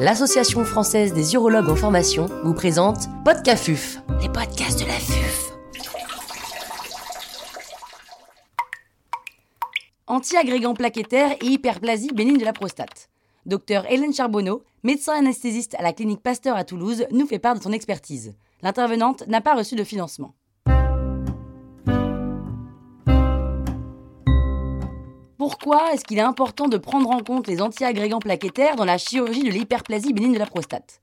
l'Association française des urologues en formation vous présente Podcafuf, les podcasts de la FUF. Anti-agrégant plaquettaire et hyperplasie bénigne de la prostate. Docteur Hélène Charbonneau, médecin anesthésiste à la clinique Pasteur à Toulouse, nous fait part de son expertise. L'intervenante n'a pas reçu de financement. Pourquoi est-ce qu'il est important de prendre en compte les antiagrégants plaquettaires dans la chirurgie de l'hyperplasie bénigne de la prostate?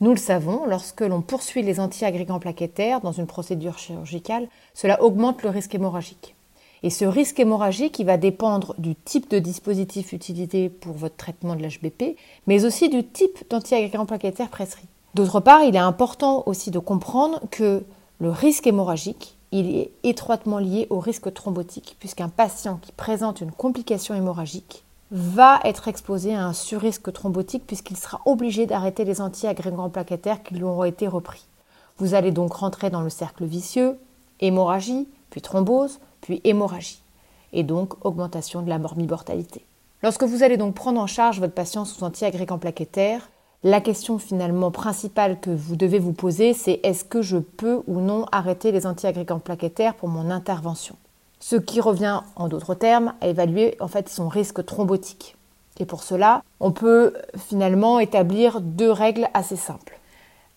Nous le savons, lorsque l'on poursuit les antiagrégants plaquettaires dans une procédure chirurgicale, cela augmente le risque hémorragique. Et ce risque hémorragique, va dépendre du type de dispositif utilisé pour votre traitement de l'HBP, mais aussi du type d'antiagrégant plaquettaire prescrit. D'autre part, il est important aussi de comprendre que le risque hémorragique, il est étroitement lié au risque thrombotique, puisqu'un patient qui présente une complication hémorragique va être exposé à un surrisque thrombotique puisqu'il sera obligé d'arrêter les antiagrégants plaquettaires qui lui auront été repris. Vous allez donc rentrer dans le cercle vicieux, hémorragie, puis thrombose, puis hémorragie, et donc augmentation de la morbimortalité. Lorsque vous allez donc prendre en charge votre patient sous antiagrégants plaquettaires, la question finalement principale que vous devez vous poser, c'est est-ce que je peux ou non arrêter les antiagrégants plaquettaires pour mon intervention? Ce qui revient en d'autres termes à évaluer en fait son risque thrombotique. Et pour cela, on peut finalement établir deux règles assez simples.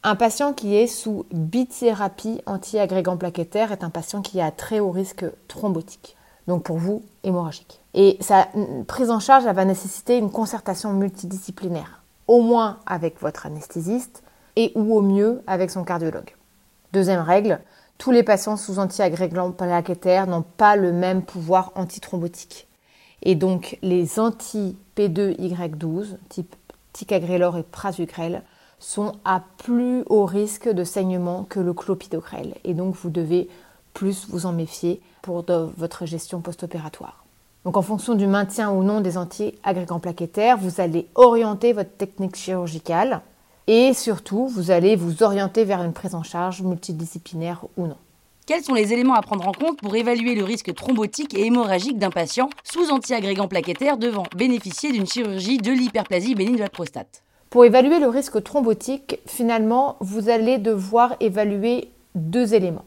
Un patient qui est sous bithérapie anti-agrégant plaquettaire est un patient qui a très haut risque thrombotique. Donc pour vous, hémorragique. Et sa prise en charge elle va nécessiter une concertation multidisciplinaire au moins avec votre anesthésiste et ou au mieux avec son cardiologue. Deuxième règle, tous les patients sous antiagrégants plaquettaires n'ont pas le même pouvoir antithrombotique. Et donc les anti-P2Y12, type ticagrelor et prasugrel, sont à plus haut risque de saignement que le clopidogrel. Et donc vous devez plus vous en méfier pour votre gestion post-opératoire. Donc en fonction du maintien ou non des anti-agrégants plaquettaires, vous allez orienter votre technique chirurgicale et surtout, vous allez vous orienter vers une prise en charge multidisciplinaire ou non. Quels sont les éléments à prendre en compte pour évaluer le risque thrombotique et hémorragique d'un patient sous anti-agrégants plaquettaires devant bénéficier d'une chirurgie de l'hyperplasie bénigne de la prostate? Pour évaluer le risque thrombotique, finalement, vous allez devoir évaluer deux éléments.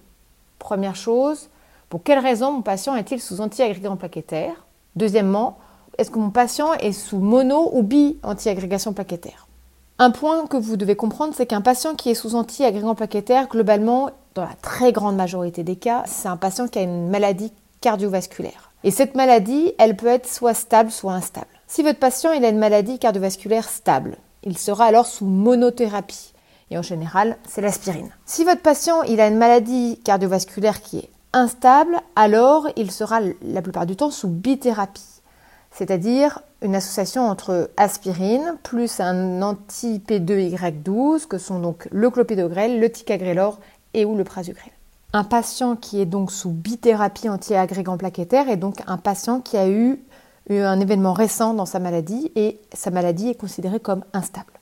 Première chose, pour quelle raison mon patient est-il sous anti-agrégant plaquettaire? Deuxièmement, est-ce que mon patient est sous mono ou bi-anti-agrégation plaquettaire? Un point que vous devez comprendre, c'est qu'un patient qui est sous anti-agrégant plaquettaire, globalement, dans la très grande majorité des cas, c'est un patient qui a une maladie cardiovasculaire. Et cette maladie, elle peut être soit stable, soit instable. Si votre patient a une maladie cardiovasculaire stable, il sera alors sous monothérapie. Et en général, c'est l'aspirine. Si votre patient a une maladie cardiovasculaire qui est instable, alors il sera la plupart du temps sous bithérapie, c'est-à-dire une association entre aspirine plus un anti-P2Y12 que sont donc le clopidogrel, le ticagrelor et ou le prasugrel. Un patient qui est donc sous bithérapie anti-agrégant plaquettaire est donc un patient qui a eu un événement récent dans sa maladie et sa maladie est considérée comme instable.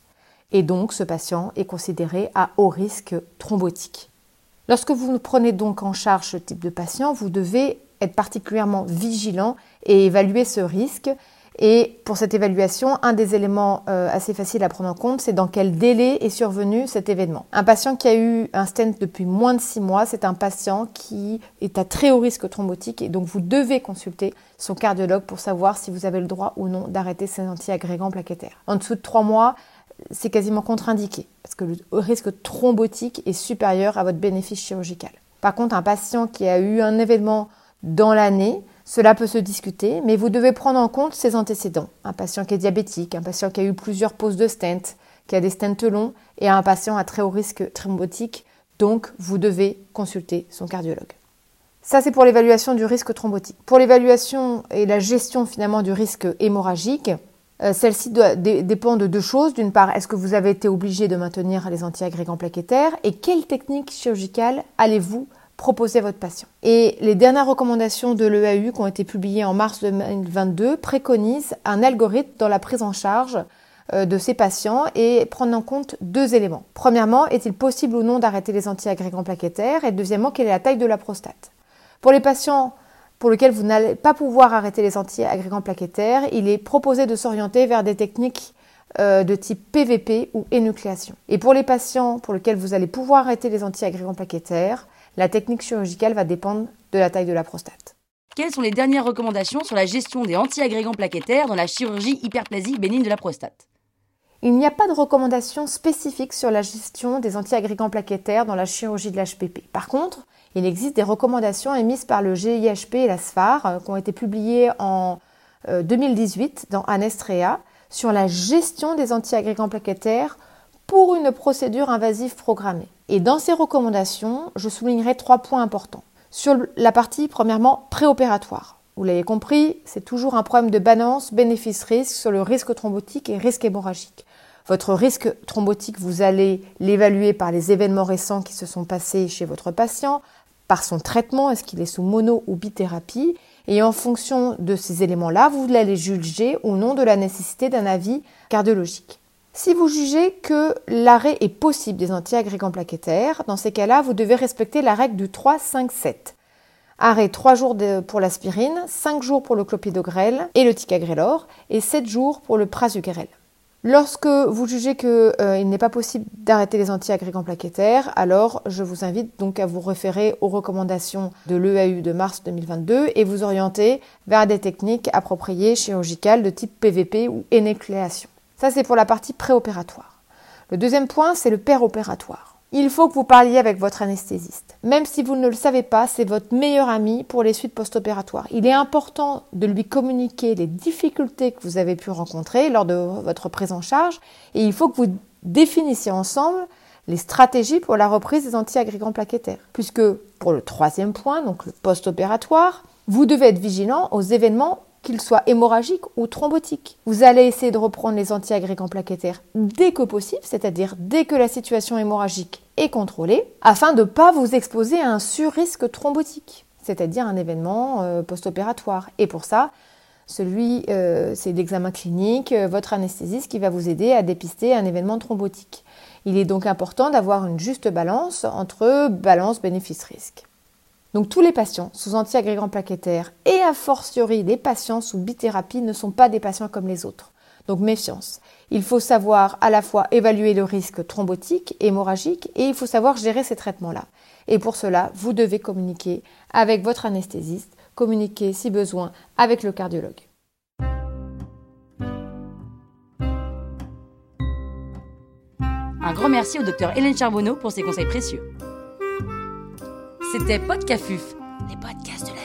Et donc ce patient est considéré à haut risque thrombotique. Lorsque vous prenez donc en charge ce type de patient, vous devez être particulièrement vigilant et évaluer ce risque. Et pour cette évaluation, un des éléments euh, assez faciles à prendre en compte, c'est dans quel délai est survenu cet événement. Un patient qui a eu un stent depuis moins de six mois, c'est un patient qui est à très haut risque thrombotique et donc vous devez consulter son cardiologue pour savoir si vous avez le droit ou non d'arrêter ces antiagrégants plaquettaires. En dessous de trois mois, c'est quasiment contre-indiqué parce que le risque thrombotique est supérieur à votre bénéfice chirurgical. Par contre, un patient qui a eu un événement dans l'année, cela peut se discuter, mais vous devez prendre en compte ses antécédents. Un patient qui est diabétique, un patient qui a eu plusieurs poses de stent, qui a des stents longs, et un patient à très haut risque thrombotique, donc vous devez consulter son cardiologue. Ça, c'est pour l'évaluation du risque thrombotique. Pour l'évaluation et la gestion finalement du risque hémorragique, euh, celle-ci dépend de deux choses. D'une part, est-ce que vous avez été obligé de maintenir les antiagrégants plaquettaires et quelle technique chirurgicale allez-vous proposer à votre patient? Et les dernières recommandations de l'EAU qui ont été publiées en mars 2022 préconisent un algorithme dans la prise en charge euh, de ces patients et prendre en compte deux éléments. Premièrement, est-il possible ou non d'arrêter les antiagrégants plaquettaires? Et deuxièmement, quelle est la taille de la prostate? Pour les patients pour lequel vous n'allez pas pouvoir arrêter les anti-agrégants plaquettaires, il est proposé de s'orienter vers des techniques euh, de type PVP ou énucléation. Et pour les patients pour lesquels vous allez pouvoir arrêter les antiagrégants plaquettaires, la technique chirurgicale va dépendre de la taille de la prostate. Quelles sont les dernières recommandations sur la gestion des antiagrégants plaquettaires dans la chirurgie hyperplasie bénigne de la prostate? Il n'y a pas de recommandations spécifiques sur la gestion des antiagrégants plaquettaires dans la chirurgie de l'HPP. Par contre, il existe des recommandations émises par le GIHP et la SFAR euh, qui ont été publiées en 2018 dans Anestrea sur la gestion des antiagrégants plaquettaires pour une procédure invasive programmée. Et dans ces recommandations, je soulignerai trois points importants. Sur la partie, premièrement, préopératoire. Vous l'avez compris, c'est toujours un problème de balance bénéfice-risque sur le risque thrombotique et risque hémorragique. Votre risque thrombotique, vous allez l'évaluer par les événements récents qui se sont passés chez votre patient, par son traitement, est-ce qu'il est sous mono ou bithérapie, et en fonction de ces éléments-là, vous allez juger ou non de la nécessité d'un avis cardiologique. Si vous jugez que l'arrêt est possible des antiagrégants plaquettaires, dans ces cas-là, vous devez respecter la règle du 3-5-7. Arrêt 3 jours pour l'aspirine, 5 jours pour le clopidogrel et le ticagrelor, et 7 jours pour le prasugrel. Lorsque vous jugez qu'il euh, n'est pas possible d'arrêter les antiagrégants plaquettaires, alors je vous invite donc à vous référer aux recommandations de l'EAU de mars 2022 et vous orienter vers des techniques appropriées chirurgicales de type PVP ou énécléation. Ça, c'est pour la partie préopératoire. Le deuxième point, c'est le péropératoire il faut que vous parliez avec votre anesthésiste. Même si vous ne le savez pas, c'est votre meilleur ami pour les suites post-opératoires. Il est important de lui communiquer les difficultés que vous avez pu rencontrer lors de votre prise en charge et il faut que vous définissiez ensemble les stratégies pour la reprise des antiagrégants plaquettaires. Puisque pour le troisième point, donc le post-opératoire, vous devez être vigilant aux événements qu'il soit hémorragique ou thrombotique. Vous allez essayer de reprendre les antiagrégants plaquettaires dès que possible, c'est-à-dire dès que la situation hémorragique est contrôlée, afin de ne pas vous exposer à un surrisque thrombotique, c'est-à-dire un événement euh, post-opératoire. Et pour ça, celui, euh, c'est l'examen clinique, euh, votre anesthésiste qui va vous aider à dépister un événement thrombotique. Il est donc important d'avoir une juste balance entre balance bénéfice-risque. Donc tous les patients sous antiagrégants plaquettaires et a fortiori les patients sous bithérapie ne sont pas des patients comme les autres. Donc méfiance. Il faut savoir à la fois évaluer le risque thrombotique, hémorragique et il faut savoir gérer ces traitements-là. Et pour cela, vous devez communiquer avec votre anesthésiste, communiquer si besoin avec le cardiologue. Un grand merci au docteur Hélène Charbonneau pour ses conseils précieux. C'était Podcafuf, les podcasts de la